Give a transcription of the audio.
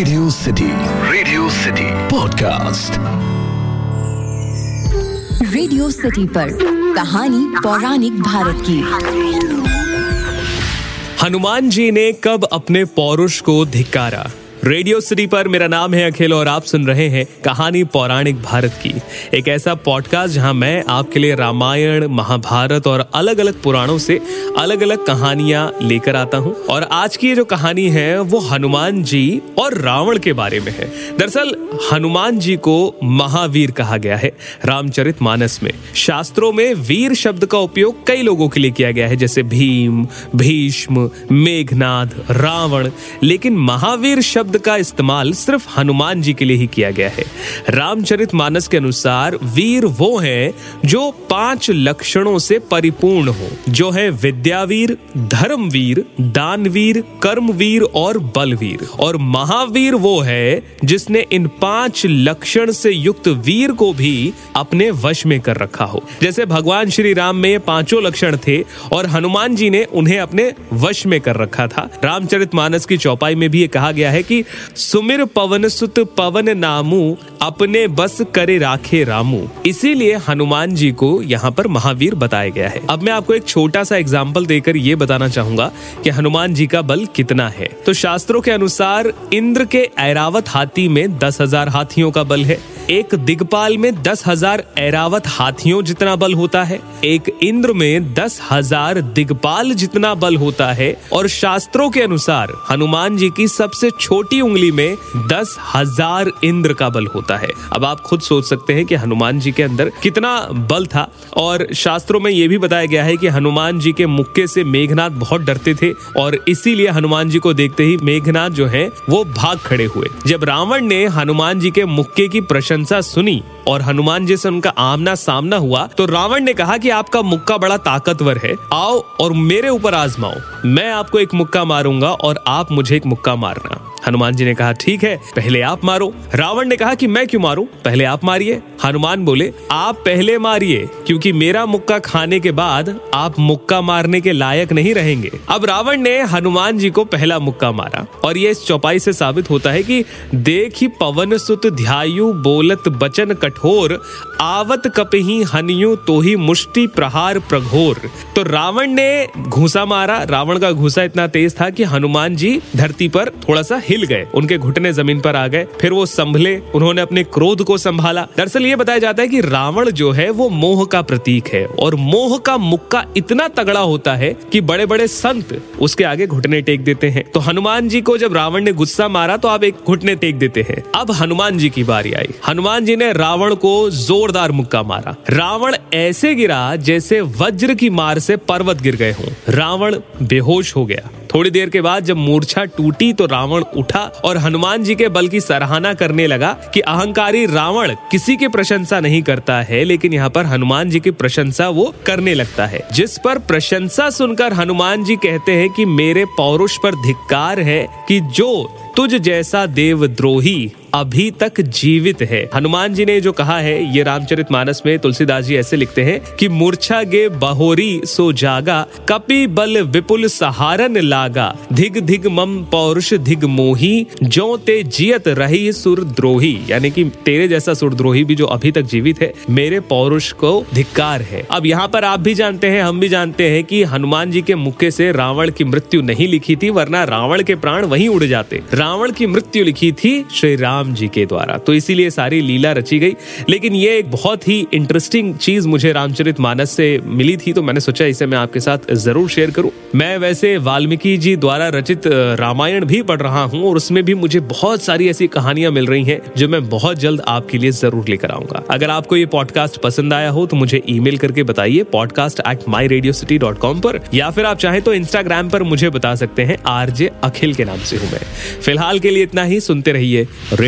Radio city radio city podcast radio city पर कहानी पौराणिक भारत की। हनुमान जी ने कब अपने पौरुष को धिक्कारा? रेडियो सिटी पर मेरा नाम है अखिल और आप सुन रहे हैं कहानी पौराणिक भारत की। एक ऐसा पॉडकास्ट जहाँ मैं आपके लिए रामायण, महाभारत और अलग अलग पुराणों से अलग अलग कहानियाँ लेकर आता हूँ। और आज की जो कहानी है, वो हनुमान जी और रावण के बारे में है। दरअसल, हनुमान जी को महावीर कहा गया है, रामचरित मानस में। शास्त्रों में वीर शब्द का उपयोग कई लोगों के लिए किया गया है, जैसे भीम, भीष्म मेघनाथ रावण। लेकिन महावीर शब्द शब्द का इस्तेमाल सिर्फ़ हनुमान जी के लिए ही किया गया है। रामचरित मानस के अनुसार वीर वो हैं जो पाँच लक्षणों से परिपूर्ण हो। जो है विद्यावीर, धर्मवीर, दानवीर, कर्मवीर और बलवीर। और महावीर वो है जिसने इन पाँच लक्षण से युक्त वीर को भी अपने वश में कर रखा हो। जैसे भगवान श्री राम में पाँचों लक्षण थे और हनुमान जी ने उन्हें अपने वश में कर रखा था। रामचरित मानस की चौपाई में भी ये कहा गया है कि सुमिर पवन सुत पवन नामू, अपने बस करे राखे रामू। इसीलिए हनुमान जी को यहाँ पर महावीर बताया गया है। अब मैं आपको एक छोटा सा एग्ज़ाम्पल देकर ये बताना चाहूँगा कि हनुमान जी का बल कितना है। तो शास्त्रों के अनुसार इंद्र के ऐरावत हाथी में दस हज़ार हाथियों का बल है। एक दिगपाल में दस हज़ार ऐरावत हाथियों जितना बल होता है, एक इंद्र में दस हज़ार दिगपाल जितना बल होता है, और शास्त्रों के अनुसार हनुमान जी की सबसे छोटी उंगली में दस हज़ार इंद्र का बल होता है। अब आप खुद सोच सकते हैं कि हनुमान जी के अंदर कितना बल था, और शास्त्रों में यह भी बताया गया है कि हनुमान जी के मुक्के से मेघनाथ बहुत डरते थे, और इसीलिए हनुमान जी को देखते ही मेघनाथ जो है, वो भाग खड़े हुए। जब रावण ने हनुमान जी के मुक्के की प्रशंसा प्रशंसा सुनी और हनुमान जी से उनका आमना सामना हुआ तो रावण ने कहा कि आपका मुक्का बड़ा ताकतवर है। आओ और मेरे ऊपर आजमाओ। मैं आपको एक मुक्का मारूँगा और आप मुझे एक मुक्का मारना। हनुमान जी ने कहा, ठीक है, पहले आप मारो। रावण ने कहा कि मैं क्यों मारूं? पहले आप मारिए। हनुमान बोले, आप पहले मारिए, क्योंकि मेरा मुक्का खाने के बाद आप मुक्का मारने के लायक नहीं रहेंगे। अब रावण ने हनुमान जी को पहला मुक्का मारा, और ये इस चौपाई से साबित होता है कि देख ही पवन सुत ध्यायु बोलत बचन कठोर, आवत कपही हनियु तो ही मुष्टि प्रहार प्रघोर। तो रावण ने घूसा मारा। रावण का घूसा इतना तेज था कि हनुमान जी धरती पर थोड़ा सा हिल गए, उनके घुटने ज़मीन पर आ गए, फिर वो संभले, उन्होंने अपने क्रोध को संभाला। दरअसल ये बताया जाता है कि रावण जो है, वो मोह का प्रतीक है, और मोह का मुक्का इतना तगड़ा होता है कि बड़े बड़े संत उसके आगे घुटने टेक देते हैं। तो हनुमान जी को जब रावण ने गुस्सा मारा तो आप एक घुटने टेक देते हैं। अब हनुमान जी की बारी आई। हनुमान जी ने रावण को जोरदार मुक्का मारा। रावण ऐसे गिरा जैसे वज्र की मार से पर्वत गिर गए हों। रावण बेहोश हो गया। थोड़ी देर के बाद जब मूर्छा टूटी तो रावण उठा और हनुमान जी के बल की सराहना करने लगा कि अहंकारी रावण किसी की प्रशंसा नहीं करता है, लेकिन यहाँ पर हनुमान जी की प्रशंसा वो करने लगता है। जिस पर प्रशंसा सुनकर हनुमान जी कहते हैं कि मेरे पौरुष पर धिक्कार है कि जो तुझ जैसा देवद्रोही अभी तक जीवित है। हनुमान जी ने जो कहा है, ये रामचरित मानस में तुलसीदास जी ऐसे लिखते हैं कि मूर्छा गे बहोरी सो जागा, कपि बल विपुल सहारन लागा। धिग धिग मम पौरुष धिग मोही जो ते जियत रही सुरद्रोही यानी कि तेरे जैसा सुरद्रोही भी जो अभी तक जीवित है, मेरे पौरुष को धिक्कार है। अब यहाँ पर आप भी जानते हैं, हम भी जानते हैं कि हनुमान जी के मुक्के से रावण की मृत्यु नहीं लिखी थी, वरना रावण के प्राण वहीं उड़ जाते। रावण की मृत्यु लिखी थी श्री राम जी के द्वारा। तो इसीलिए सारी लीला रची गई। लेकिन ये एक बहुत ही इंटरेस्टिंग चीज़ मुझे रामचरित मानस से मिली थी तो मैंने सोचा इसे मैं आपके साथ ज़रूर शेयर करूँ। मैं वैसे वाल्मीकि जी द्वारा रचित रामायण भी पढ़ रहा हूँ, और उसमें भी मुझे बहुत सारी ऐसी कहानियाँ मिल रही हैं, जो मैं बहुत जल्द आपके लिए ज़रूर लेकर आऊँगा। अगर आपको ये पॉडकास्ट पसंद आया हो तो मुझे ईमेल करके बताइए podcast at my radio city dot com पर, या फिर आप चाहें तो इंस्टाग्राम पर मुझे बता सकते हैं, आरजे अखिल के नाम से हूँ मैं। फ़िलहाल के लिए इतना ही, सुनते रहिए